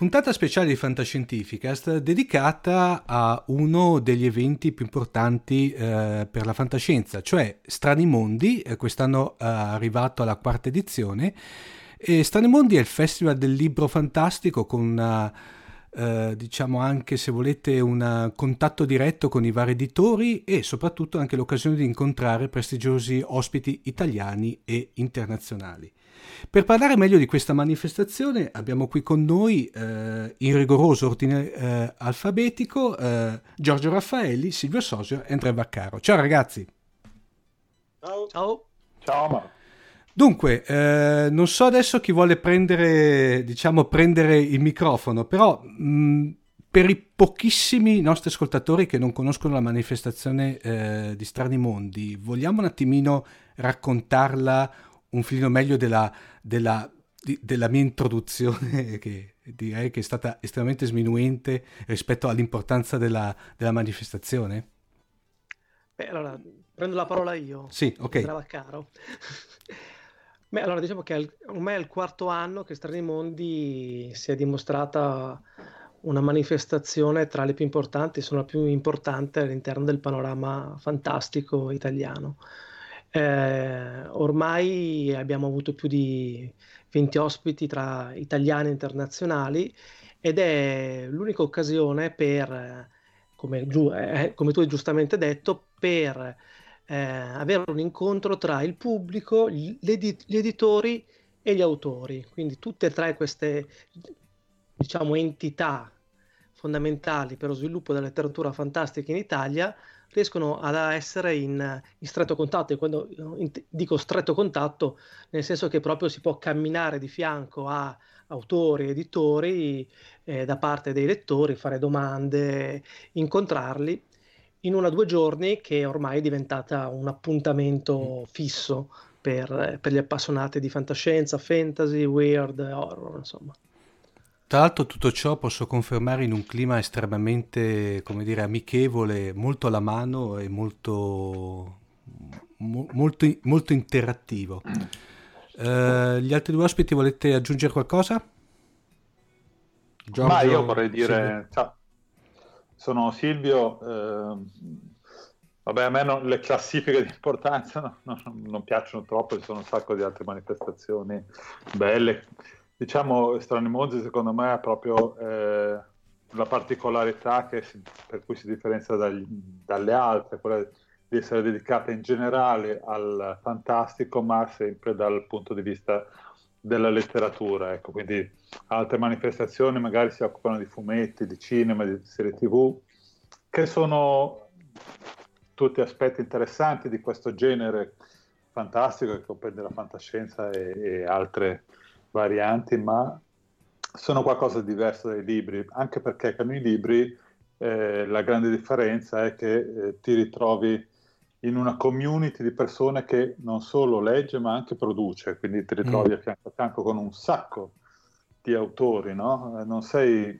Puntata speciale di Fantascientificast dedicata a uno degli eventi più importanti eh, per la fantascienza, cioè Strani Mondi, eh, quest'anno è arrivato alla quarta edizione. E Strani Mondi è il festival del libro fantastico con una, eh, diciamo anche se volete un contatto diretto con i vari editori e soprattutto anche l'occasione di incontrare prestigiosi ospiti italiani e internazionali. Per parlare meglio di questa manifestazione abbiamo qui con noi, eh, in rigoroso ordine eh, alfabetico, eh, Giorgio Raffaelli, Silvio Sosio e Andrea Vaccaro. Ciao ragazzi! Ciao! Ciao! Ciao Marco! Dunque, eh, non so adesso chi vuole prendere, diciamo, prendere il microfono, però mh, per i pochissimi nostri ascoltatori che non conoscono la manifestazione eh, di Strani Mondi, vogliamo un attimino raccontarla un filino meglio della, della, di, della mia introduzione, che direi che è stata estremamente sminuente rispetto all'importanza della, della manifestazione? Beh, allora prendo la parola io. Sì, ok. caro. Beh, allora diciamo che ormai è il quarto anno che Strani Mondi si è dimostrata una manifestazione tra le più importanti, sono la più importante all'interno del panorama fantastico italiano. Eh, ormai abbiamo avuto più di 20 ospiti tra italiani e internazionali ed è l'unica occasione per, come, eh, come tu hai giustamente detto, per eh, avere un incontro tra il pubblico, gli, edit- gli editori e gli autori. Quindi tutte e tre queste diciamo, entità fondamentali per lo sviluppo della letteratura fantastica in Italia riescono ad essere in, in stretto contatto, e quando in, dico stretto contatto, nel senso che proprio si può camminare di fianco a autori, editori, eh, da parte dei lettori, fare domande, incontrarli in una o due giorni che ormai è diventata un appuntamento fisso per, per gli appassionati di fantascienza, fantasy, weird, horror, insomma. Tra l'altro tutto ciò posso confermare in un clima estremamente, come dire, amichevole, molto alla mano e molto, mo, molto, molto interattivo. Uh, gli altri due ospiti volete aggiungere qualcosa? Giorgio, Ma io vorrei dire, ciao, sono Silvio, eh, vabbè a me non, le classifiche di importanza no, no, non piacciono troppo, ci sono un sacco di altre manifestazioni belle Diciamo, Strani Monzi secondo me ha proprio eh, la particolarità si, per cui si differenzia dagli, dalle altre, quella di essere dedicata in generale al fantastico, ma sempre dal punto di vista della letteratura. Ecco. Quindi altre manifestazioni magari si occupano di fumetti, di cinema, di serie tv, che sono tutti aspetti interessanti di questo genere fantastico che comprende la fantascienza e, e altre varianti, ma sono qualcosa di diverso dai libri, anche perché con i libri eh, la grande differenza è che eh, ti ritrovi in una community di persone che non solo legge ma anche produce, quindi ti ritrovi mm. a fianco a fianco con un sacco di autori, no? Eh, non sei,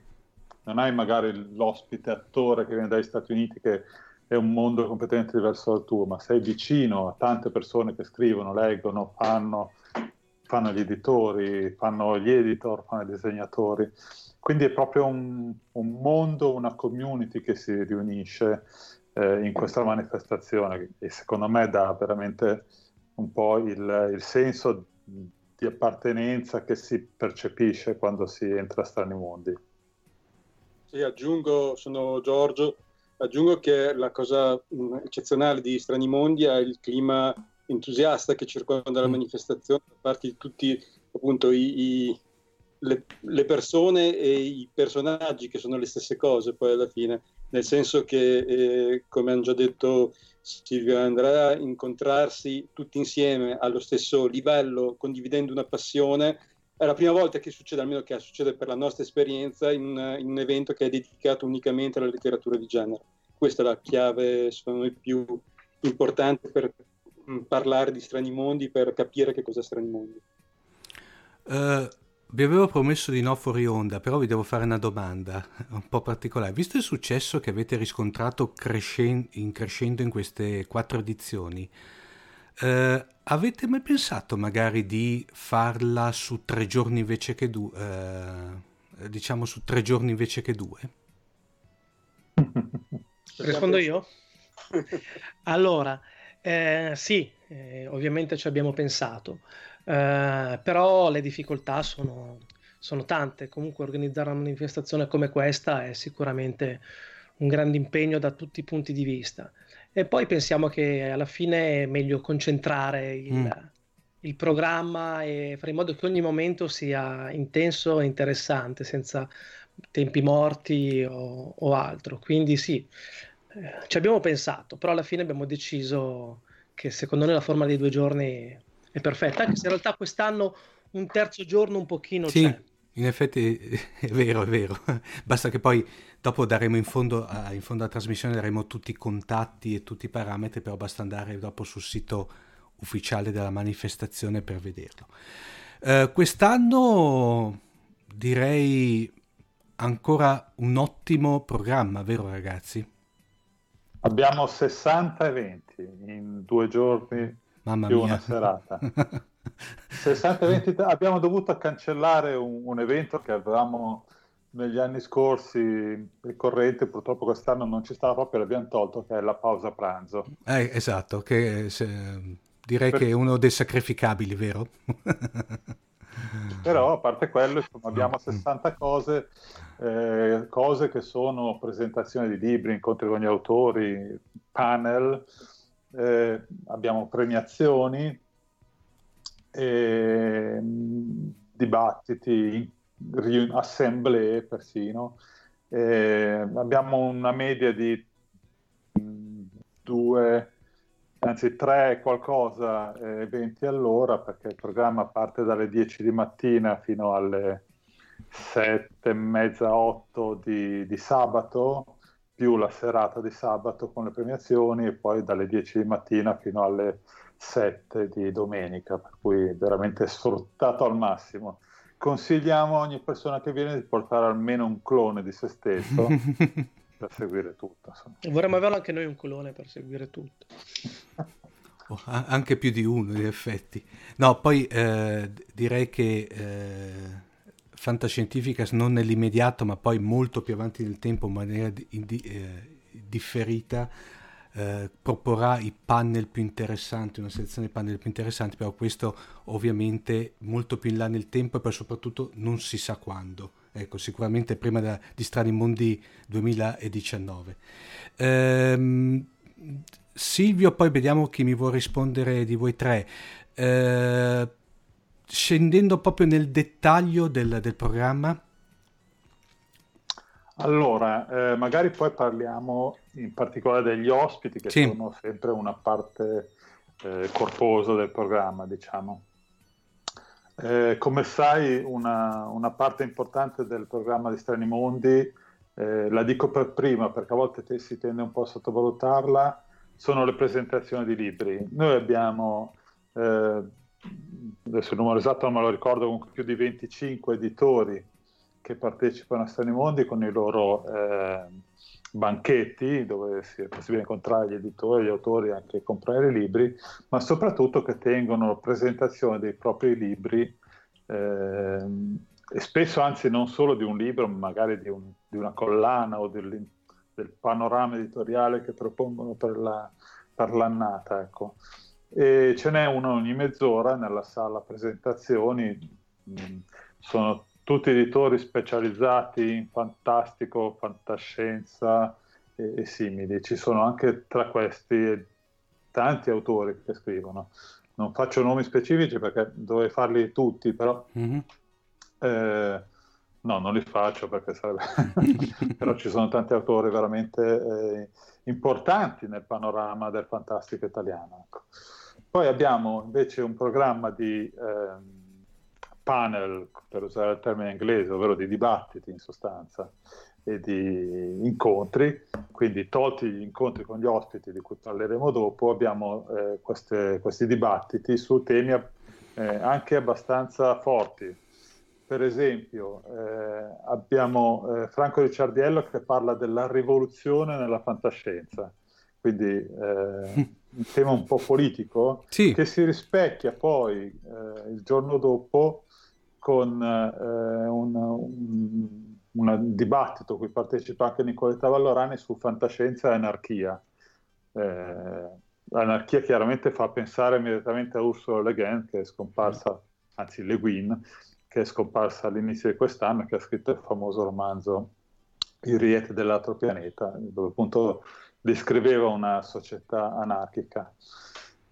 non hai magari l'ospite attore che viene dagli Stati Uniti che è un mondo completamente diverso dal tuo, ma sei vicino a tante persone che scrivono, leggono, fanno, fanno gli editori, fanno gli editor, fanno i disegnatori. Quindi è proprio un, un mondo, una community che si riunisce eh, in questa manifestazione e secondo me dà veramente un po' il, il senso di appartenenza che si percepisce quando si entra a strani mondi. Sì, aggiungo, sono Giorgio, aggiungo che la cosa eccezionale di Strani Mondi è il clima entusiasta che circonda la mm. manifestazione da parte di tutti appunto i, i, le, le, persone e i personaggi che sono le stesse cose poi alla fine, nel senso che eh, come hanno già detto Silvio e Andrea, incontrarsi tutti insieme allo stesso livello, condividendo una passione, è la prima volta che succede, almeno che succede per la nostra esperienza, in, in un evento che è dedicato unicamente alla letteratura di genere. Questa è la chiave, secondo me, più importante per parlare di Strani Mondi per capire che cos'è Strani Mondi. Uh, vi avevo promesso di no fuori onda, però vi devo fare una domanda un po' particolare. Visto il successo che avete riscontrato crescen- in crescendo in queste quattro edizioni, uh, avete mai pensato magari di farla su tre giorni invece che due? Uh, diciamo su tre giorni invece che due? Rispondo io? allora, eh, sì, eh, ovviamente ci abbiamo pensato, eh, però le difficoltà sono, sono tante. Comunque organizzare una manifestazione come questa è sicuramente un grande impegno da tutti i punti di vista. E poi pensiamo che alla fine è meglio concentrare il, mm. il programma e fare in modo che ogni momento sia intenso e interessante, senza tempi morti o, o altro. Quindi sì, eh, ci abbiamo pensato, però alla fine abbiamo deciso che secondo noi la forma dei due giorni è perfetta, anche se in realtà quest'anno un terzo giorno un pochino sì. c'è. In effetti è vero, è vero. Basta che poi dopo daremo in fondo, uh, in fondo alla trasmissione daremo tutti i contatti e tutti i parametri, però basta andare dopo sul sito ufficiale della manifestazione per vederlo. Uh, quest'anno direi ancora un ottimo programma, vero ragazzi? Abbiamo 60 eventi in due giorni Mamma più mia. una serata. 60 eventi, abbiamo dovuto cancellare un, un, evento che avevamo negli anni scorsi ricorrente, purtroppo quest'anno non ci stava proprio, l'abbiamo tolto, che è la pausa pranzo. Eh, esatto, che se, direi per... che è uno dei sacrificabili, vero? Però a parte quello, insomma, abbiamo 60 cose, eh, cose che sono presentazioni di libri, incontri con gli autori, panel, eh, abbiamo premiazioni, eh, dibattiti, assemblee persino. Eh, abbiamo una media di mm, due, anzi tre qualcosa eh, eventi all'ora perché il programma parte dalle 10 di mattina fino alle 7 e mezza, 8 di, di sabato più la serata di sabato con le premiazioni e poi dalle 10 di mattina fino alle 7 di domenica, per cui veramente sfruttato al massimo. Consigliamo a ogni persona che viene di portare almeno un clone di se stesso per seguire tutto. Insomma. Vorremmo averlo anche noi un clone per seguire tutto. Oh, anche più di uno, in effetti. No, poi eh, direi che eh, Fantascientificas non nell'immediato, ma poi molto più avanti nel tempo, in maniera di, di, eh, differita, eh, proporrà i panel più interessanti, una selezione di panel più interessanti, però questo ovviamente molto più in là nel tempo e poi soprattutto non si sa quando. Ecco, sicuramente prima da, di Strani Mondi 2019. Ehm, Silvio, poi vediamo chi mi vuole rispondere di voi tre. Ehm, scendendo proprio nel dettaglio del, del programma? Allora, eh, magari poi parliamo in particolare degli ospiti che sì. sono sempre una parte eh, corposa del programma, diciamo. Eh, come sai, una, una, parte importante del programma di Strani Mondi, eh, la dico per prima perché a volte te, si tende un po' a sottovalutarla, sono le presentazioni di libri. Noi abbiamo eh, adesso il numero esatto non me lo ricordo, comunque più di 25 editori che partecipano a Strani Mondi con i loro eh, banchetti dove è possibile incontrare gli editori, gli autori e anche comprare libri, ma soprattutto che tengono presentazione dei propri libri eh, e spesso anzi non solo di un libro, ma magari di, un, di una collana o del, del, panorama editoriale che propongono per, la, per l'annata. Ecco e ce n'è uno ogni mezz'ora nella sala presentazioni. Mm, sono tutti editori specializzati in fantastico, fantascienza e, e, simili. Ci sono anche tra questi tanti autori che scrivono. Non faccio nomi specifici perché dovrei farli tutti, però mm-hmm. eh, no, non li faccio perché sarebbe... però ci sono tanti autori veramente eh, importanti nel panorama del fantastico italiano. Ecco. Poi abbiamo invece un programma di eh, panel, per usare il termine inglese, ovvero di dibattiti in sostanza e di incontri, quindi tolti gli incontri con gli ospiti di cui parleremo dopo, abbiamo eh, queste, questi dibattiti su temi eh, anche abbastanza forti. Per esempio, eh, abbiamo eh, Franco Ricciardiello che parla della rivoluzione nella fantascienza, quindi eh, un tema un po' politico, sì. che si rispecchia poi eh, il giorno dopo con eh, un, un, un, dibattito cui partecipa anche Nicoletta Vallorani su fantascienza e anarchia. Eh, l'anarchia chiaramente fa pensare immediatamente a Ursula Le Guin, che è scomparsa, anzi Le Guin, che è scomparsa all'inizio di quest'anno, che ha scritto il famoso romanzo Il riete dell'altro pianeta, dove appunto descriveva una società anarchica.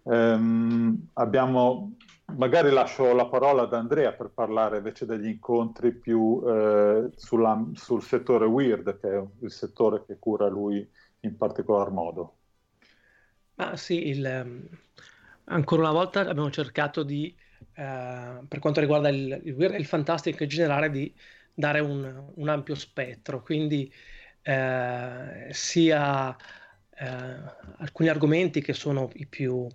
Um, abbiamo, magari lascio la parola ad Andrea per parlare invece degli incontri più eh, sulla, sul settore weird, che è il settore che cura lui in particolar modo. Ah, sì, il, um, ancora una volta abbiamo cercato di, uh, per quanto riguarda il, il weird e il fantastico in generale, di dare un, un ampio spettro, quindi uh, sia uh, alcuni argomenti che sono i più,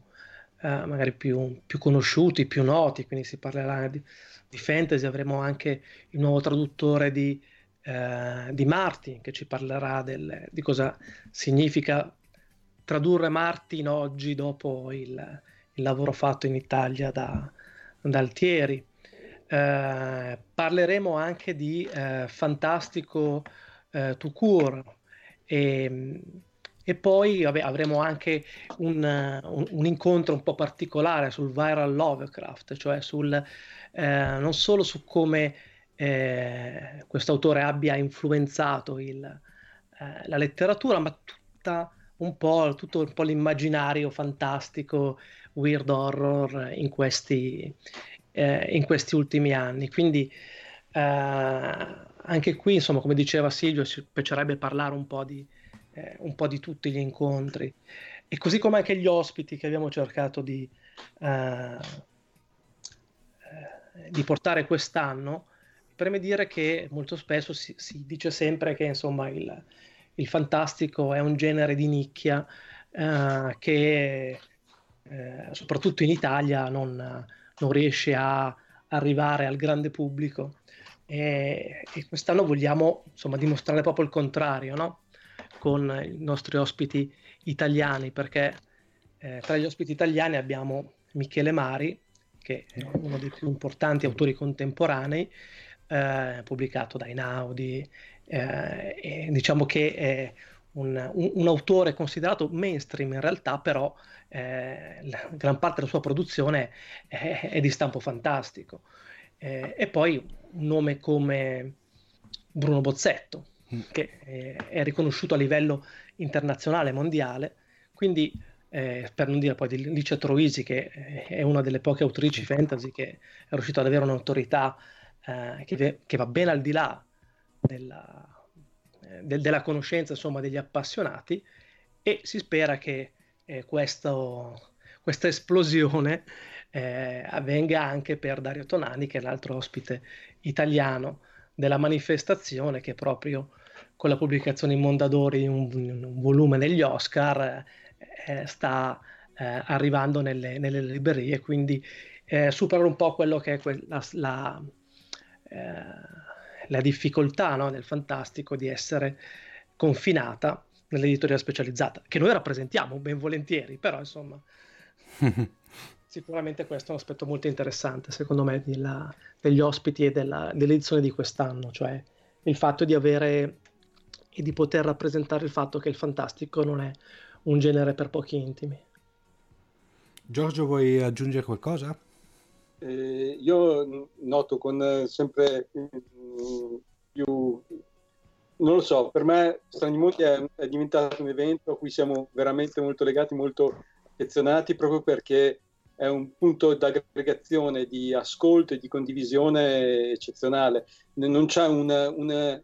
magari più, più, conosciuti, più noti, quindi si parlerà di, di fantasy, avremo anche il nuovo traduttore di, di Martin che ci parlerà del, di cosa significa tradurre Martin oggi dopo il, il lavoro fatto in Italia da, da Altieri. Eh, parleremo anche di eh, Fantastico eh, to Cure e, e poi vabbè, avremo anche un, un, un, incontro un po' particolare sul viral Lovecraft, cioè sul, eh, non solo su come eh, questo autore abbia influenzato il, eh, la letteratura, ma tutta un po', tutto un po' l'immaginario fantastico, weird horror in questi, eh, in questi ultimi anni. Quindi eh, anche qui, insomma, come diceva Silvio, ci piacerebbe parlare un po' di, eh, un po' di tutti gli incontri. E così come anche gli ospiti che abbiamo cercato di, eh, eh, di portare quest'anno, preme dire che molto spesso si, si dice sempre che insomma il, il fantastico è un genere di nicchia eh, che eh, soprattutto in Italia non, non, riesce a arrivare al grande pubblico e, e quest'anno vogliamo insomma, dimostrare proprio il contrario no? Con i nostri ospiti italiani perché eh, tra gli ospiti italiani abbiamo Michele Mari che è uno dei più importanti autori contemporanei eh, pubblicato da Inaudi eh, diciamo che è un, un, autore considerato mainstream in realtà, però eh, la gran parte della sua produzione è, è di stampo fantastico. Eh, e poi un nome come Bruno Bozzetto. Che è, è riconosciuto a livello internazionale, mondiale, quindi eh, per non dire poi di Licia Troisi, che è una delle poche autrici fantasy che è riuscito ad avere un'autorità eh, che, che, va ben al di là della, eh, de, della conoscenza insomma, degli appassionati. E si spera che eh, questo, questa esplosione eh, avvenga anche per Dario Tonani, che è l'altro ospite italiano della manifestazione, che proprio con la pubblicazione in Mondadori di un, un, volume degli Oscar eh, sta eh, arrivando nelle, nelle, librerie, quindi eh, supera un po' quello che è quella, la, eh, la difficoltà no, del fantastico di essere confinata nell'editoria specializzata, che noi rappresentiamo ben volentieri, però insomma sicuramente questo è un aspetto molto interessante secondo me della, degli ospiti e della, dell'edizione di quest'anno, cioè il fatto di avere e di poter rappresentare il fatto che il fantastico non è un genere per pochi intimi. Giorgio, vuoi aggiungere qualcosa? Eh, io noto con sempre più non lo so, per me Strani Monti è, è, diventato un evento a cui siamo veramente molto legati, molto affezionati, proprio perché è un punto d'aggregazione, di ascolto e di condivisione eccezionale. Non c'è un, un,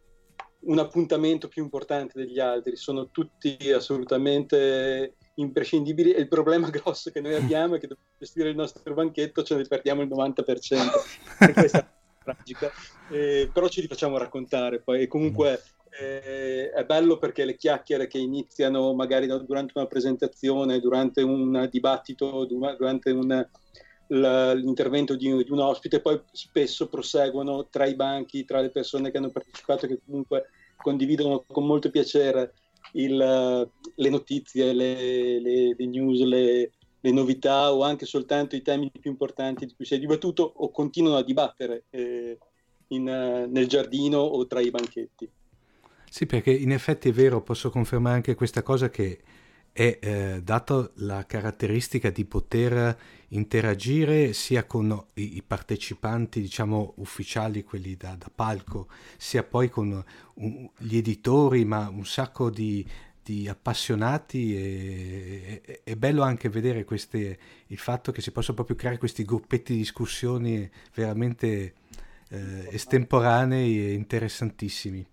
un appuntamento più importante degli altri, sono tutti assolutamente imprescindibili e il problema grosso che noi abbiamo è che dobbiamo gestire il nostro banchetto ce ne perdiamo il 90%. e questa è tragica, eh, però ci li facciamo raccontare poi e comunque eh, è bello perché le chiacchiere che iniziano magari durante una presentazione, durante un dibattito, durante un, l'intervento di, di, un ospite, poi spesso proseguono tra i banchi, tra le persone che hanno partecipato, che comunque condividono con molto piacere il, le notizie, le, le, le news, le, le novità o anche soltanto i temi più importanti di cui si è dibattuto o continuano a dibattere eh, in, nel giardino o tra i banchetti. Sì, perché in effetti è vero, posso confermare anche questa cosa che è eh, dato la caratteristica di poter interagire sia con i, i partecipanti, diciamo, ufficiali, quelli da, da palco, sia poi con un, gli editori, ma un sacco di, di appassionati e, e, è bello anche vedere queste, il fatto che si possono proprio creare questi gruppetti di discussioni veramente eh, estemporanei e interessantissimi.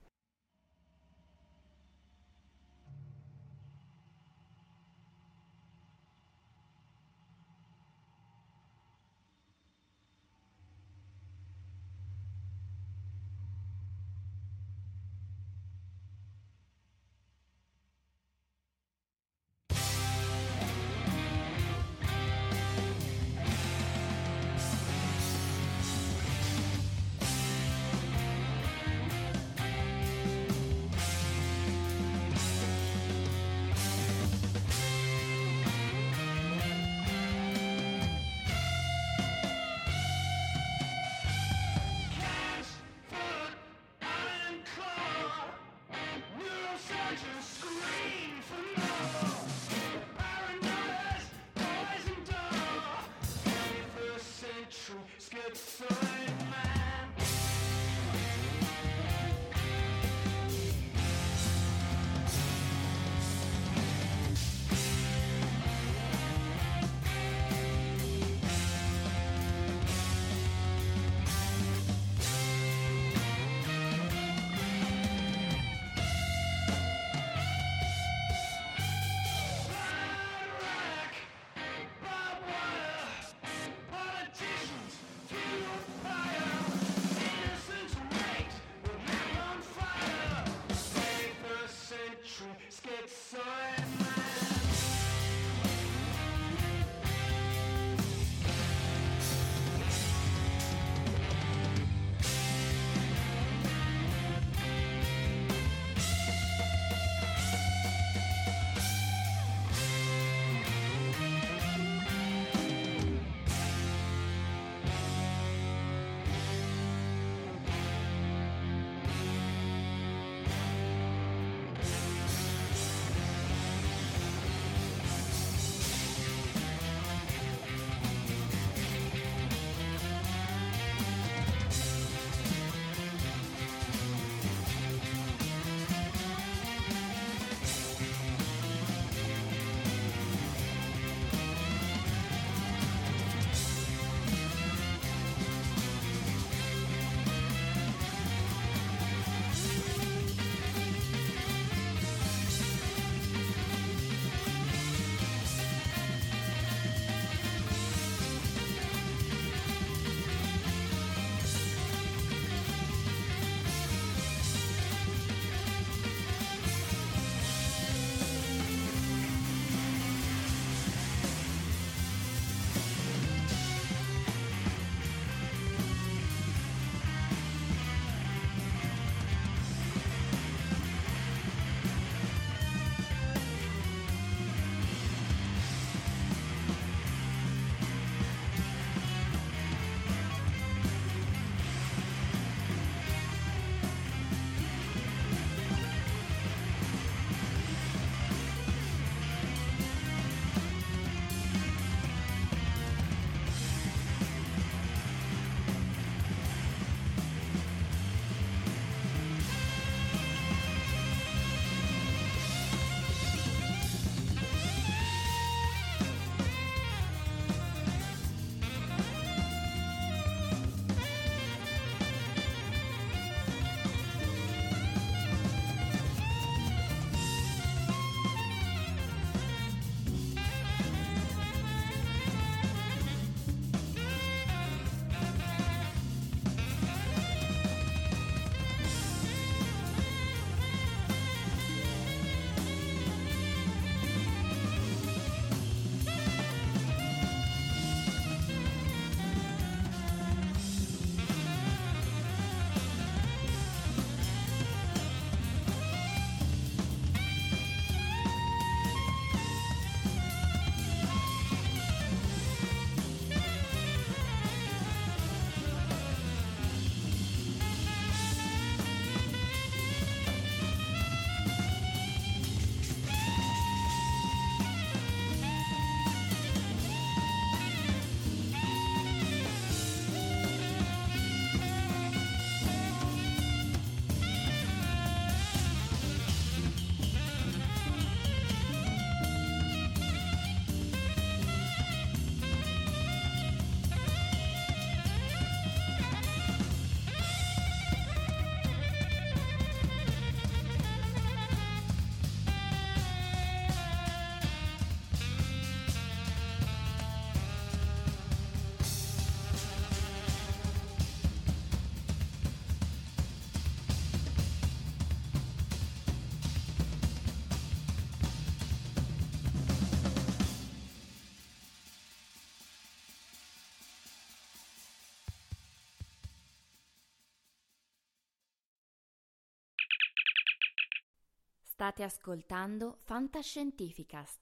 State ascoltando Fantascientificast,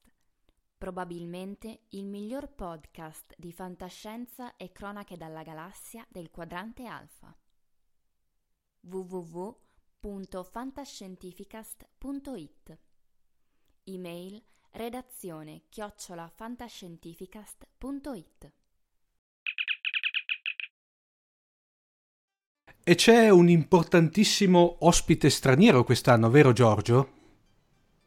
probabilmente il miglior podcast di fantascienza e cronache dalla galassia del quadrante alfa. www.fantascientificast.it Email redazione chiocciolafantascientificast.it E c'è un importantissimo ospite straniero quest'anno, vero Giorgio?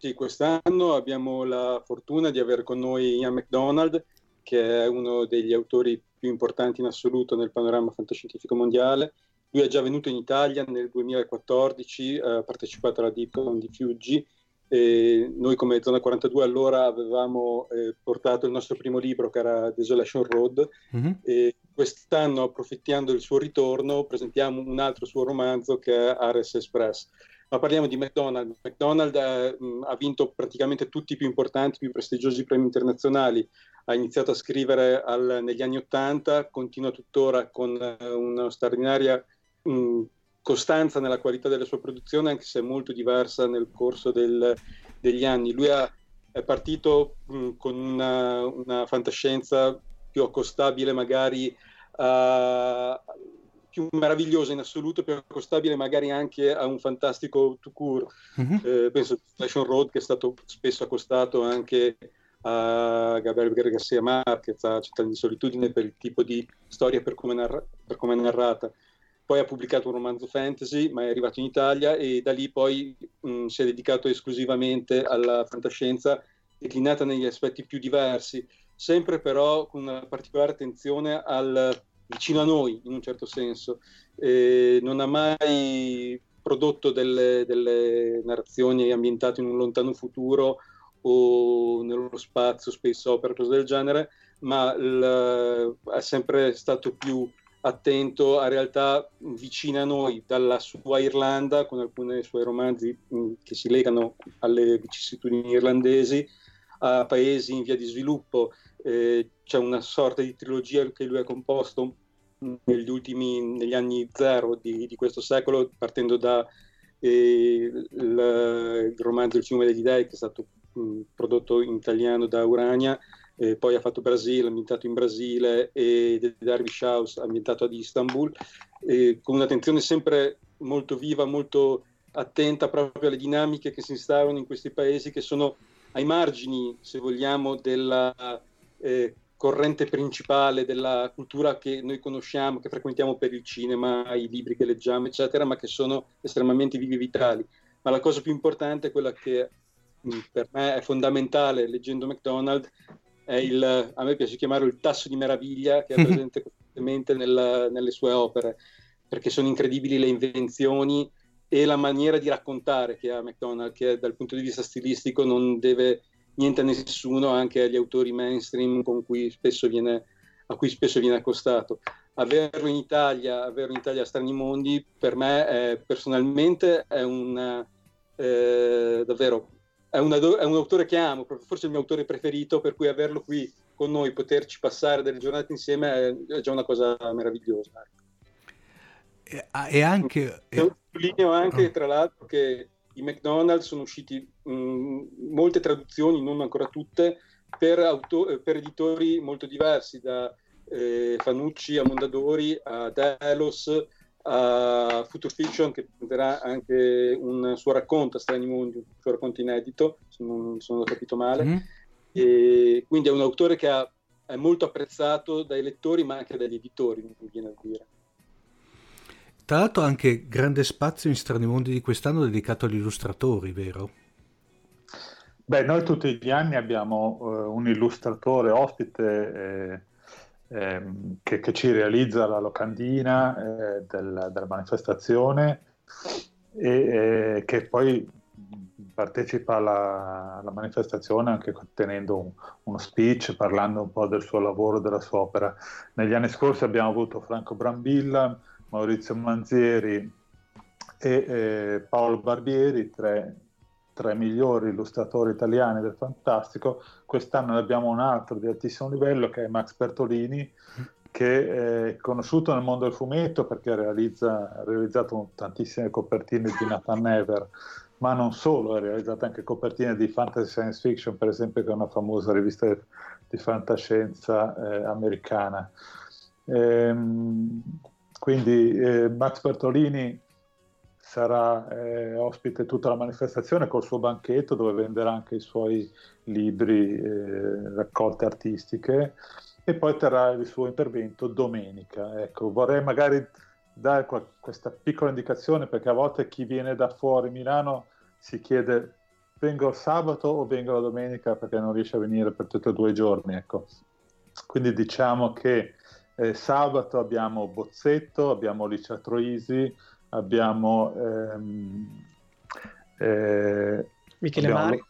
Sì, quest'anno abbiamo la fortuna di avere con noi Ian McDonald, che è uno degli autori più importanti in assoluto nel panorama fantascientifico mondiale. Lui è già venuto in Italia nel 2014, ha partecipato alla DeepCon di Fiuggi e noi come Zona 42 allora avevamo eh, portato il nostro primo libro che era Desolation Road mm-hmm. e quest'anno approfittando del suo ritorno presentiamo un altro suo romanzo che è Ares Express ma parliamo di McDonald's. McDonald's eh, ha vinto praticamente tutti i più importanti, più prestigiosi premi internazionali. Ha iniziato a scrivere al, negli anni Ottanta, continua tuttora con eh, una straordinaria mh, costanza nella qualità della sua produzione, anche se molto diversa nel corso del, degli anni. Lui ha, è partito mh, con una, una, fantascienza più accostabile magari a più meravigliosa in assoluto, più accostabile magari anche a un fantastico Tucur. Mm-hmm. Eh, penso a Fashion Road che è stato spesso accostato anche a Gabriel Garcia Marquez, a Città di Solitudine per il tipo di storia per come, narra- per come è narrata. Poi ha pubblicato un romanzo fantasy, ma è arrivato in Italia e da lì poi mh, si è dedicato esclusivamente alla fantascienza, declinata negli aspetti più diversi, sempre però con una particolare attenzione al vicino a noi in un certo senso. Eh, non ha mai prodotto delle, delle, narrazioni ambientate in un lontano futuro o nello spazio, space opera, cose del genere, ma l, è sempre stato più attento a realtà vicine a noi, dalla sua Irlanda, con alcuni suoi romanzi mh, che si legano alle vicissitudini irlandesi, a paesi in via di sviluppo, eh, c'è una sorta di trilogia che lui ha composto negli ultimi negli anni zero di, di questo secolo, partendo da eh, il, il, romanzo Il fiume degli dei, che è stato mh, prodotto in italiano da Urania, eh, poi ha fatto Brasile, ambientato in Brasile, e The Dervish House, ambientato ad Istanbul, eh, con un'attenzione sempre molto viva, molto attenta proprio alle dinamiche che si instaurano in questi paesi che sono ai margini, se vogliamo, della eh, corrente principale della cultura che noi conosciamo, che frequentiamo per il cinema, i libri che leggiamo, eccetera, ma che sono estremamente vivi e vitali. Ma la cosa più importante, quella che mm, per me è fondamentale leggendo McDonald's, è il, a me piace chiamarlo il tasso di meraviglia che è presente costantemente nella, nelle sue opere, perché sono incredibili le invenzioni e la maniera di raccontare che ha McDonald's, che dal punto di vista stilistico non deve niente a nessuno, anche agli autori mainstream cui viene, a cui spesso viene accostato. Averlo in Italia, averlo in Italia a Strani Mondi, per me è, personalmente è un eh, davvero è, una, è, un autore che amo, forse il mio autore preferito, per cui averlo qui con noi, poterci passare delle giornate insieme è già una cosa meravigliosa. E, anche... Sottolineo anche, oh. tra l'altro, che i McDonald's sono usciti mh, molte traduzioni, non ancora tutte, per, auto- per editori molto diversi, da eh, Fanucci a Mondadori a Delos a Future Fiction che prenderà anche un suo racconto a Strani Mondi, un suo racconto inedito, se non, se non ho capito male. Mm. E quindi è un autore che ha, è molto apprezzato dai lettori ma anche dagli editori, mi viene a dire. Tra l'altro anche grande spazio in Strani Mondi di quest'anno dedicato agli illustratori, vero? Beh, noi tutti gli anni abbiamo uh, un illustratore ospite eh, eh, che, che, ci realizza la locandina eh, del, della manifestazione e eh, che poi partecipa alla, alla, manifestazione anche tenendo un, uno speech, parlando un po' del suo lavoro, della sua opera. Negli anni scorsi abbiamo avuto Franco Brambilla, Maurizio Manzieri e eh, Paolo Barbieri, tre, tre, migliori illustratori italiani del fantastico. Quest'anno ne abbiamo un altro di altissimo livello che è Max Bertolini, che è conosciuto nel mondo del fumetto perché realizza, ha realizzato tantissime copertine di Nathan Never ma non solo, ha realizzato anche copertine di fantasy science fiction, per esempio, che è una famosa rivista di fantascienza eh, americana. Ehm, quindi eh, Max Bertolini sarà eh, ospite tutta la manifestazione col suo banchetto dove venderà anche i suoi libri, eh, raccolte artistiche e poi terrà il suo intervento domenica. Ecco, vorrei magari dare qua, questa piccola indicazione perché a volte chi viene da fuori Milano si chiede vengo sabato o vengo la domenica perché non riesce a venire per tutti e due i giorni. Ecco. Quindi diciamo che eh, sabato abbiamo Bozzetto, abbiamo Licia Troisi, abbiamo ehm, eh, Michele abbiamo, Mari.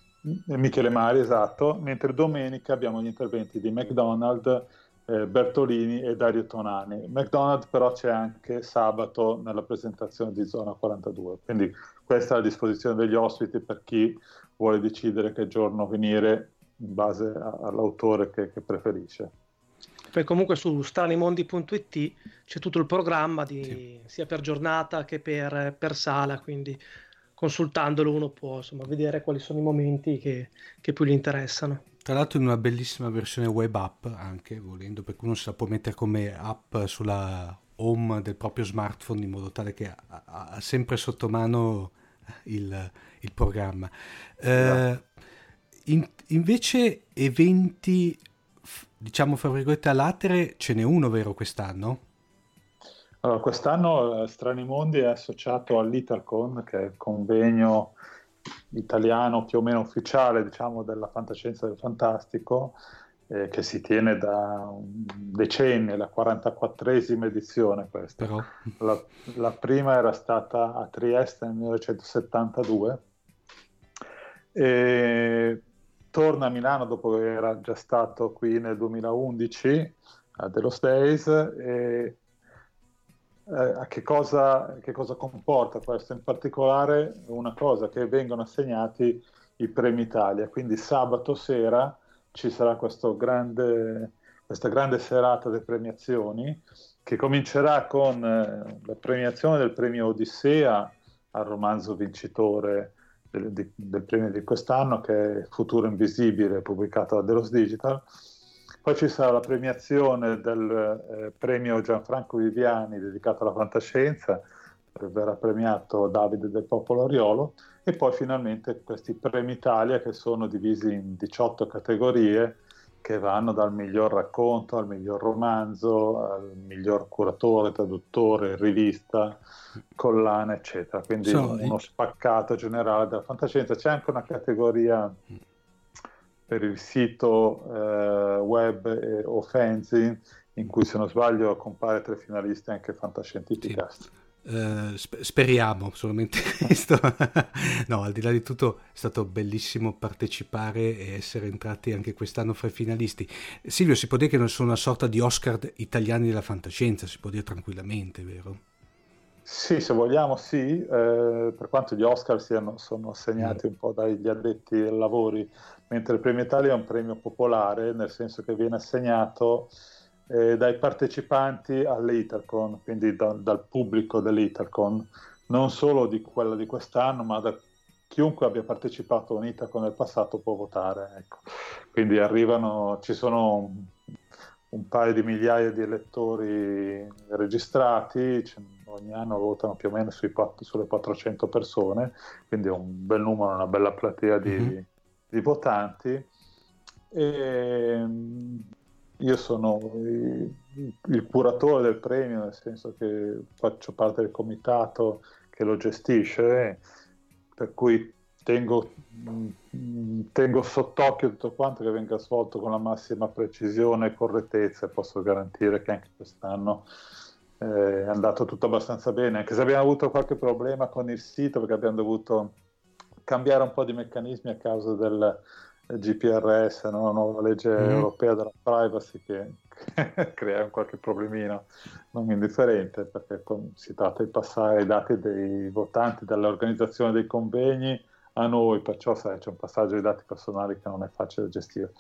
Michele Mari, esatto, mentre domenica abbiamo gli interventi di McDonald, eh, Bertolini e Dario Tonani. McDonald però c'è anche sabato nella presentazione di Zona 42, quindi questa è a disposizione degli ospiti per chi vuole decidere che giorno venire in base a, all'autore che, che preferisce. Poi comunque su stranimondi.it c'è tutto il programma di, sì. sia per giornata che per, per, sala, quindi consultandolo uno può insomma, vedere quali sono i momenti che, che, più gli interessano. Tra l'altro in una bellissima versione web app anche volendo, perché uno se la può mettere come app sulla home del proprio smartphone in modo tale che ha, ha sempre sotto mano il, il programma. Eh, in, invece eventi diciamo fra virgolette a latere ce n'è uno vero quest'anno? Allora, quest'anno eh, Strani Mondi è associato all'Italcon, che è il convegno italiano più o meno ufficiale, diciamo, della fantascienza del fantastico, eh, che si tiene da decenni, la 44esima edizione questa. Però... La, la, prima era stata a Trieste nel 1972. E torna a Milano dopo che era già stato qui nel 2011 a Delos Days e eh, che, cosa, che cosa comporta questo? In particolare una cosa che vengono assegnati i premi Italia, quindi sabato sera ci sarà grande, questa grande serata di premiazioni che comincerà con eh, la premiazione del premio Odissea al romanzo vincitore del, del premio di quest'anno che è Futuro Invisibile pubblicato da Delos Digital. Poi ci sarà la premiazione del eh, premio Gianfranco Viviani dedicato alla fantascienza, verrà premiato Davide del Popolo Oriolo e poi finalmente questi premi Italia che sono divisi in 18 categorie che vanno dal miglior racconto al miglior romanzo, al miglior curatore, traduttore, rivista, collana, eccetera. Quindi so, uno spaccato generale della fantascienza. C'è anche una categoria per il sito eh, web eh, o fanzine in cui se non sbaglio compare tre finalisti anche Fantascientificast. Sì. Uh, speriamo solamente questo. no, al di là di tutto è stato bellissimo partecipare e essere entrati anche quest'anno fra i finalisti. Silvio, si può dire che non sono una sorta di Oscar italiani della fantascienza, si può dire tranquillamente, vero? Sì, se vogliamo sì, eh, per quanto gli Oscar siano, sono assegnati un po' dagli addetti ai lavori, mentre il premio Italia è un premio popolare, nel senso che viene assegnato eh, dai partecipanti all'Italcon, quindi da, dal pubblico dell'Italcon, non solo di quella di quest'anno, ma da chiunque abbia partecipato a un Italcon nel passato può votare. Ecco. Quindi arrivano, ci sono un, paio di migliaia di elettori registrati, ogni anno votano più o meno sui, sulle 400 persone, quindi è un bel numero, una bella platea di, mm-hmm. di votanti. E, io sono il, curatore del premio, nel senso che faccio parte del comitato che lo gestisce, per cui tengo, tengo sott'occhio tutto quanto che venga svolto con la massima precisione e correttezza e posso garantire che anche quest'anno eh, è andato tutto abbastanza bene, anche se abbiamo avuto qualche problema con il sito perché abbiamo dovuto cambiare un po' di meccanismi a causa del GPRS, no? la nuova legge mm. europea della privacy che, crea qualche problemino non indifferente perché si tratta di passare i dati dei votanti dall'organizzazione dei convegni a noi, perciò sai, c'è un passaggio di dati personali che non è facile da gestire,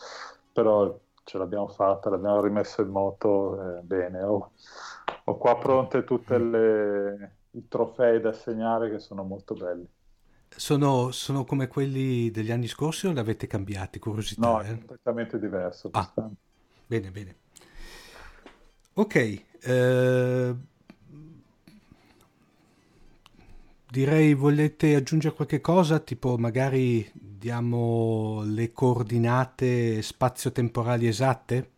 però ce l'abbiamo fatta, l'abbiamo rimesso in moto eh, bene. Ho, ho, qua pronte tutti i trofei da assegnare che sono molto belli. Sono, sono, come quelli degli anni scorsi o li avete cambiati? Curiosità. No, eh? è completamente diverso. Ah, bene, bene. Ok. Eh, direi volete aggiungere qualche cosa? Tipo magari diamo le coordinate spazio-temporali esatte?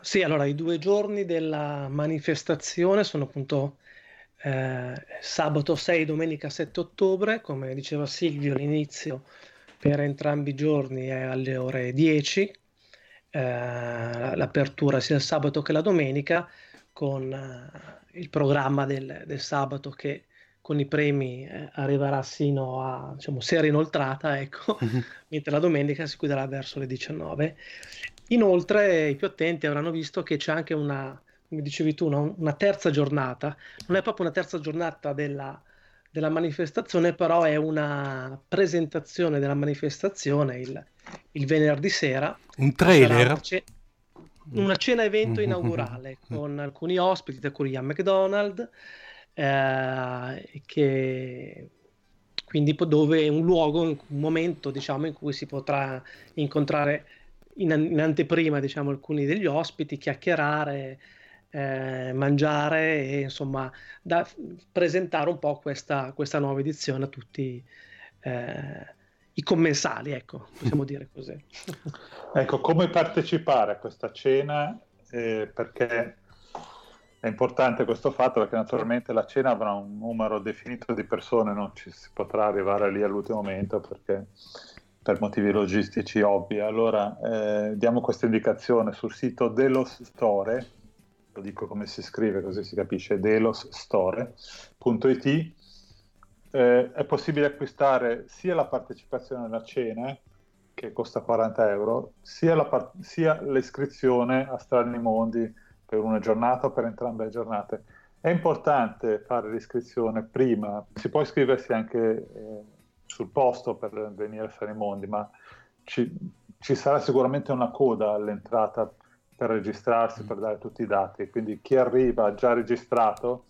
Sì, allora i due giorni della manifestazione sono appunto eh, sabato 6 domenica 7 ottobre, come diceva Silvio all'inizio, per entrambi i giorni è alle ore 10, eh, l'apertura sia il sabato che la domenica, con eh, il programma del, del, sabato che con i premi eh, arriverà sino a diciamo, sera inoltrata, ecco, mm-hmm. mentre la domenica si chiuderà verso le 19. Inoltre i più attenti avranno visto che c'è anche una, come dicevi tu, una, una terza giornata. Non è proprio una terza giornata della, della, manifestazione, però è una presentazione della manifestazione il, il venerdì sera. Un trailer? Una, ce- una cena evento inaugurale con alcuni ospiti, tra cui Ian McDonald, eh, che quindi dove è un luogo, un momento diciamo in cui si potrà incontrare in, in anteprima diciamo, alcuni degli ospiti, chiacchierare, eh, mangiare e insomma da, presentare un po' questa, questa, nuova edizione a tutti eh, i commensali, ecco, possiamo dire così. ecco, come partecipare a questa cena? Eh, perché è importante questo fatto perché naturalmente la cena avrà un numero definito di persone, non ci si potrà arrivare lì all'ultimo momento perché per motivi logistici ovvi. Allora eh, diamo questa indicazione sul sito Delos Store, lo dico come si scrive così si capisce, delosstore.it. Eh, è possibile acquistare sia la partecipazione alla cena, che costa 40 euro, sia, la, sia l'iscrizione a Strani Mondi per una giornata o per entrambe le giornate. È importante fare l'iscrizione prima, si può iscriversi anche eh, sul posto per venire a fare i mondi, ma ci, ci, sarà sicuramente una coda all'entrata per registrarsi, per dare tutti i dati. Quindi chi arriva già registrato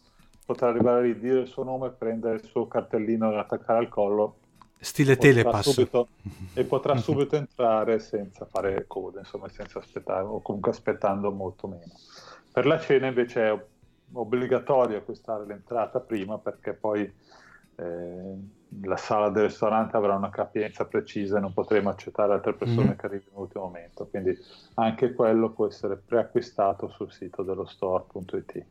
potrà arrivare lì, dire il suo nome, prendere il suo cartellino da attaccare al collo. Stile telepass. Subito, e potrà subito entrare senza fare coda, insomma, senza aspettare, o comunque aspettando molto meno. Per la cena invece è obbligatorio acquistare l'entrata prima perché poi eh, la sala del ristorante avrà una capienza precisa e non potremo accettare altre persone mm. che arrivino all'ultimo momento. Quindi anche quello può essere preacquistato sul sito dello store.it.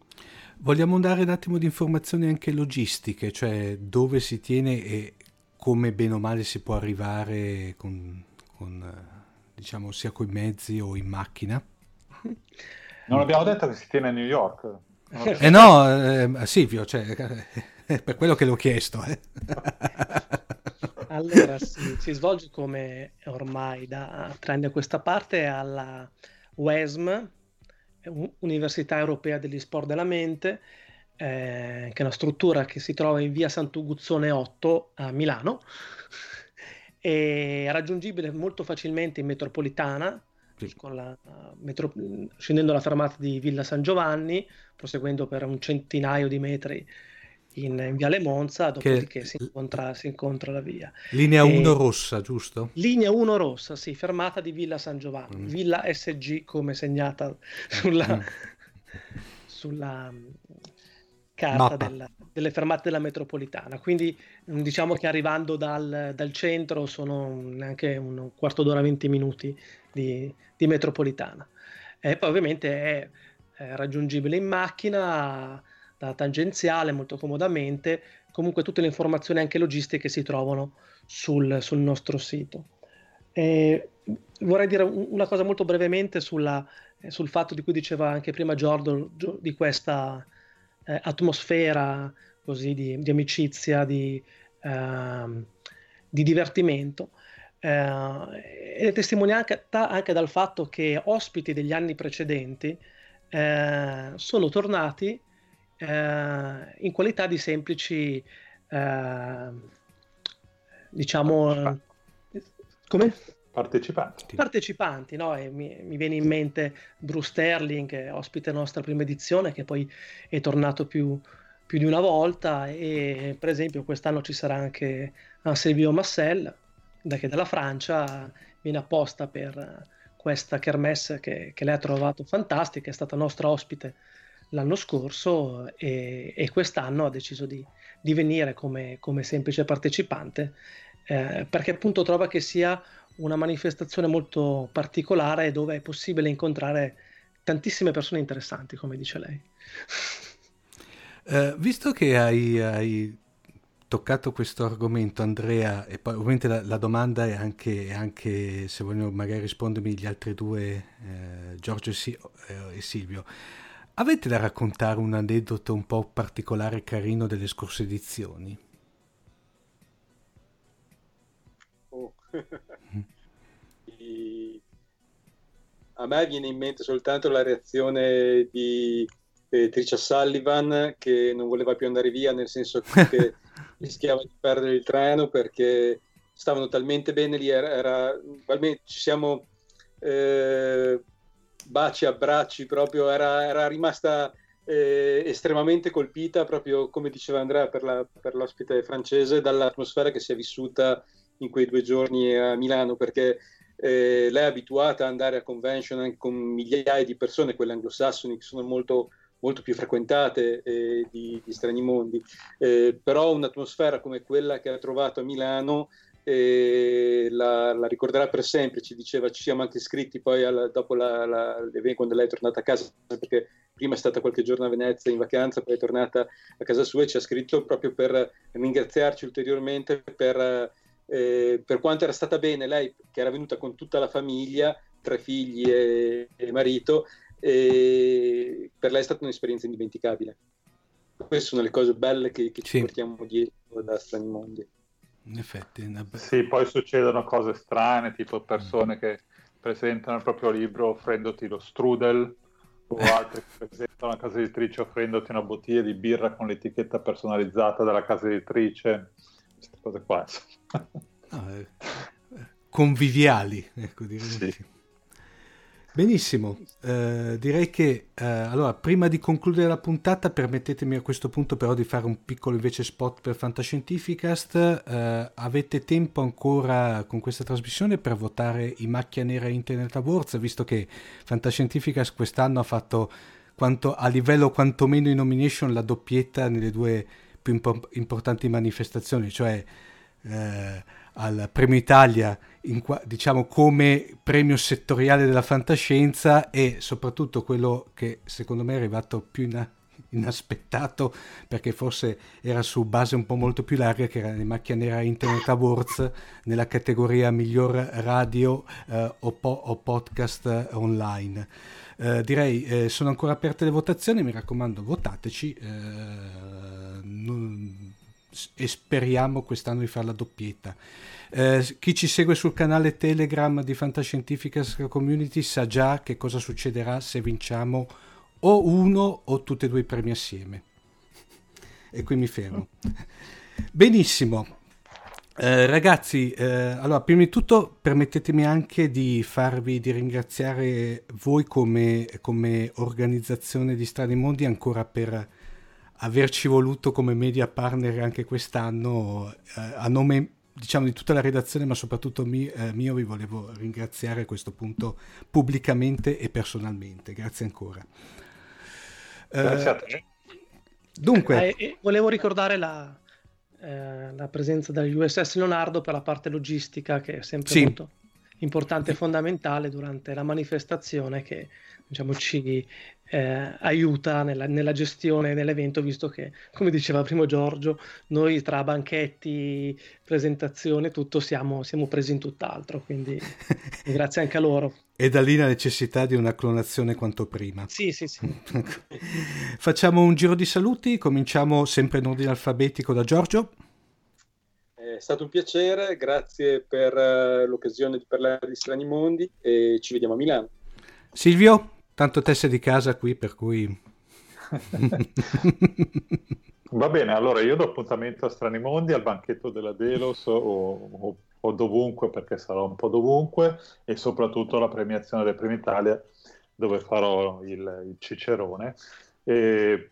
Vogliamo dare un attimo di informazioni anche logistiche, cioè dove si tiene e come bene o male si può arrivare con, con diciamo sia con i mezzi o in macchina? Non abbiamo detto che si tiene a New York. Eh no, eh, Silvio, cioè, per quello che l'ho chiesto. Eh. allora, sì, si svolge come ormai da tre anni a questa parte alla UESM, Università Europea degli Sport della Mente, eh, che è una struttura che si trova in via Sant'Uguzzone 8 a Milano, è raggiungibile molto facilmente in metropolitana, la, metro, scendendo la fermata di Villa San Giovanni, proseguendo per un centinaio di metri in, in Viale Monza, dopodiché che... si, incontra, si, incontra, la via. Linea 1 rossa, giusto? Linea 1 rossa, sì, fermata di Villa San Giovanni, mm. Villa SG come segnata sulla, mm. sulla mm, carta della, delle fermate della metropolitana. Quindi mm, diciamo che arrivando dal, dal centro sono neanche un quarto d'ora, 20 minuti di, di metropolitana. E poi ovviamente è, è raggiungibile in macchina da tangenziale molto comodamente, comunque tutte le informazioni anche logistiche si trovano sul, sul nostro sito. E vorrei dire una cosa molto brevemente sulla, eh, sul fatto di cui diceva anche prima Giorgio, di questa eh, atmosfera così di, di amicizia, di, eh, di divertimento. Eh, è testimoniata anche dal fatto che ospiti degli anni precedenti eh, sono tornati eh, in qualità di semplici, eh, diciamo, come? Partecipanti. Partecipanti, no? E mi, mi, viene in mente Bruce Sterling, ospite nostra prima edizione, che poi è tornato più, più di una volta e per esempio quest'anno ci sarà anche Silvio Massel che dalla Francia viene apposta per questa kermesse che, che, lei ha trovato fantastica, è stata nostra ospite l'anno scorso e, e quest'anno ha deciso di, di venire come, come, semplice partecipante eh, perché appunto trova che sia una manifestazione molto particolare dove è possibile incontrare tantissime persone interessanti, come dice lei. Uh, visto che hai, hai, toccato questo argomento, Andrea, e poi ovviamente la, la domanda è anche, anche, se vogliono magari rispondermi gli altri due, eh, Giorgio e, si- eh, e Silvio, avete da raccontare un aneddoto un po' particolare e carino delle scorse edizioni? Oh. A me viene in mente soltanto la reazione di eh, Tricia Sullivan che non voleva più andare via, nel senso che rischiava di perdere il treno perché stavano talmente bene lì, era, era ci siamo eh, baci, abbracci, proprio era, era rimasta eh, estremamente colpita, proprio come diceva Andrea per, la, per l'ospite francese, dall'atmosfera che si è vissuta in quei due giorni a Milano, perché eh, lei è abituata ad andare a convention con migliaia di persone, quelle anglosassoni che sono molto, molto più frequentate eh, di, di, Strani Mondi, eh, però un'atmosfera come quella che ha trovato a Milano la, la, ricorderà per sempre, ci diceva ci siamo anche iscritti poi alla, dopo la, la, quando lei è tornata a casa, perché prima è stata qualche giorno a Venezia in vacanza, poi è tornata a casa sua e ci ha scritto proprio per ringraziarci ulteriormente per eh, per quanto era stata bene lei, che era venuta con tutta la famiglia, tre figli e, e marito, e per lei è stata un'esperienza indimenticabile. Queste sono le cose belle che, che ci portiamo dietro da Strani Mondi. In effetti, una... sì, poi succedono cose strane, tipo persone mm. che presentano il proprio libro offrendoti lo strudel o altri che presentano una casa editrice offrendoti una bottiglia di birra con l'etichetta personalizzata della casa editrice queste cose qua. No, eh, conviviali, ecco, direi. Sì. Benissimo, eh, direi che eh, allora prima di concludere la puntata permettetemi a questo punto però di fare un piccolo invece spot per Fantascientificast. Eh, avete tempo ancora con questa trasmissione per votare i Macchia Nera Internet Awards, visto che Fantascientificast quest'anno ha fatto quanto, a livello quantomeno in nomination la doppietta nelle due più impo- importanti manifestazioni, cioè eh, al Premio Italia, in, diciamo come premio settoriale della fantascienza e soprattutto quello che secondo me è arrivato più in, inaspettato perché forse era su base un po' molto più larga che era le macchie nera Internet Awards nella categoria miglior radio eh, o, po- o, podcast online. Eh, direi eh, sono ancora aperte le votazioni, mi raccomando votateci eh, non, e speriamo quest'anno di fare la doppietta. Eh, chi ci segue sul canale Telegram di Fantascientifica Community sa già che cosa succederà se vinciamo o uno o tutti e due i premi assieme. E qui mi fermo. Benissimo. Eh, ragazzi, eh, allora prima di tutto permettetemi anche di farvi di ringraziare voi come, come organizzazione di Strani Mondi ancora per averci voluto come media partner anche quest'anno eh, a nome diciamo di tutta la redazione ma soprattutto mi, eh, mio vi volevo ringraziare a questo punto pubblicamente e personalmente. Grazie ancora. Grazie a te. dunque. Eh, volevo ricordare la, eh, la presenza dell'USS Leonardo per la parte logistica che è sempre sì. molto importante e fondamentale durante la manifestazione che diciamo, ci eh, aiuta nella, nella, gestione dell'evento, visto che, come diceva primo Giorgio, noi tra banchetti, presentazione, tutto siamo, siamo presi in tutt'altro, quindi grazie anche a loro. E da lì la necessità di una clonazione quanto prima. Sì, sì, sì. Facciamo un giro di saluti, cominciamo sempre in ordine alfabetico da Giorgio. È stato un piacere, grazie per uh, l'occasione di parlare di strani mondi e ci vediamo a Milano. Silvio? Tanto te sei di casa qui, per cui... Va bene, allora io do appuntamento a Strani Mondi, al banchetto della Delos o, o, o, dovunque, perché sarò un po' dovunque, e soprattutto alla premiazione del Premio Italia, dove farò il, il Cicerone. E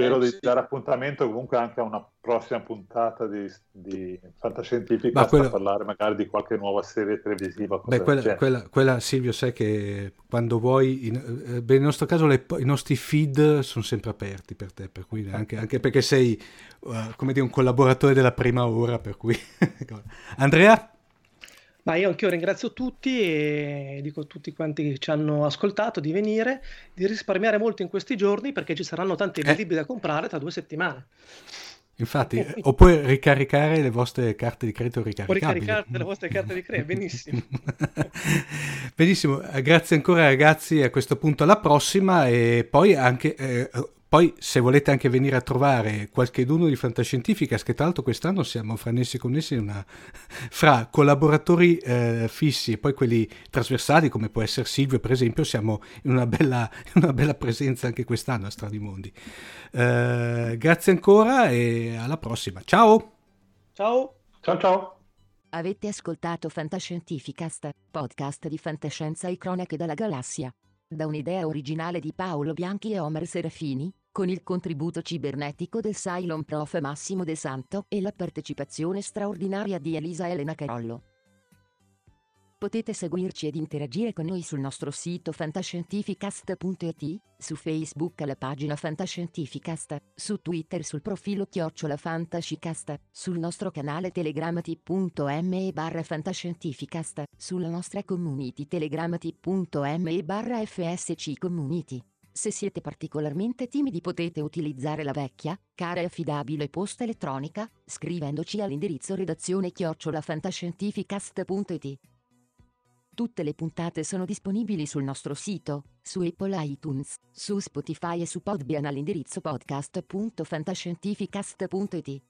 spero eh, di sì. dare appuntamento comunque anche a una prossima puntata di, di Fantascientifica quello... per parlare magari di qualche nuova serie televisiva. Beh, quella, quella, quella, Silvio, sai che quando vuoi, in, eh, beh, nel nostro caso le, i nostri feed sono sempre aperti per te, per cui anche, anche perché sei uh, come dire, un collaboratore della prima ora, per cui... Andrea? Ma io anch'io ringrazio tutti e dico a tutti quanti che ci hanno ascoltato di venire, di risparmiare molto in questi giorni perché ci saranno tanti eh. libri da comprare tra due settimane. Infatti, oppure ricaricare le vostre carte di credito ricaricabili. O ricaricare le vostre carte di credito, benissimo. benissimo, grazie ancora ragazzi, a questo punto alla prossima e poi anche... Eh, poi, se volete anche venire a trovare qualcheduno di Fantascientifica, che tra l'altro quest'anno siamo fra nessi connessi una, fra collaboratori eh, fissi e poi quelli trasversali, come può essere Silvio, per esempio, siamo in una bella, una bella presenza anche quest'anno a Stradimondi. Eh, grazie ancora e alla prossima. Ciao! Ciao! Ciao ciao! Avete ascoltato Fantascientificast, podcast di fantascienza e cronache dalla galassia. Da un'idea originale di Paolo Bianchi e Omer Serafini, con il contributo cibernetico del Cylon Prof Massimo De Santo e la partecipazione straordinaria di Elisa Elena Carollo. Potete seguirci ed interagire con noi sul nostro sito fantascientificast.it, su Facebook alla pagina Fantascientificast, su Twitter sul profilo Chiocciola Fantascicast, sul nostro canale telegramati.me barra Fantascientificast, sulla nostra community telegramati.me barra FSC Community. Se siete particolarmente timidi potete utilizzare la vecchia, cara e affidabile posta elettronica, scrivendoci all'indirizzo redazione chiocciolafantascientificast.it. Tutte le puntate sono disponibili sul nostro sito, su Apple iTunes, su Spotify e su Podbean all'indirizzo podcast.fantascientificast.it.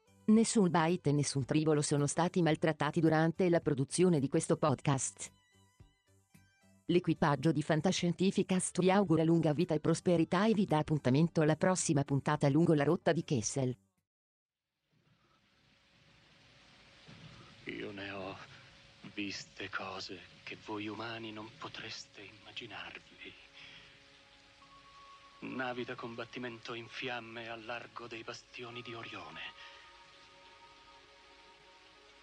Nessun byte e nessun tribolo sono stati maltrattati durante la produzione di questo podcast. L'equipaggio di Fantascientificast vi augura lunga vita e prosperità e vi dà appuntamento alla prossima puntata lungo la rotta di Kessel. Io ne ho viste cose che voi umani non potreste immaginarvi. Navi da combattimento in fiamme al largo dei bastioni di Orione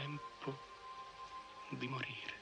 Tempo di morire.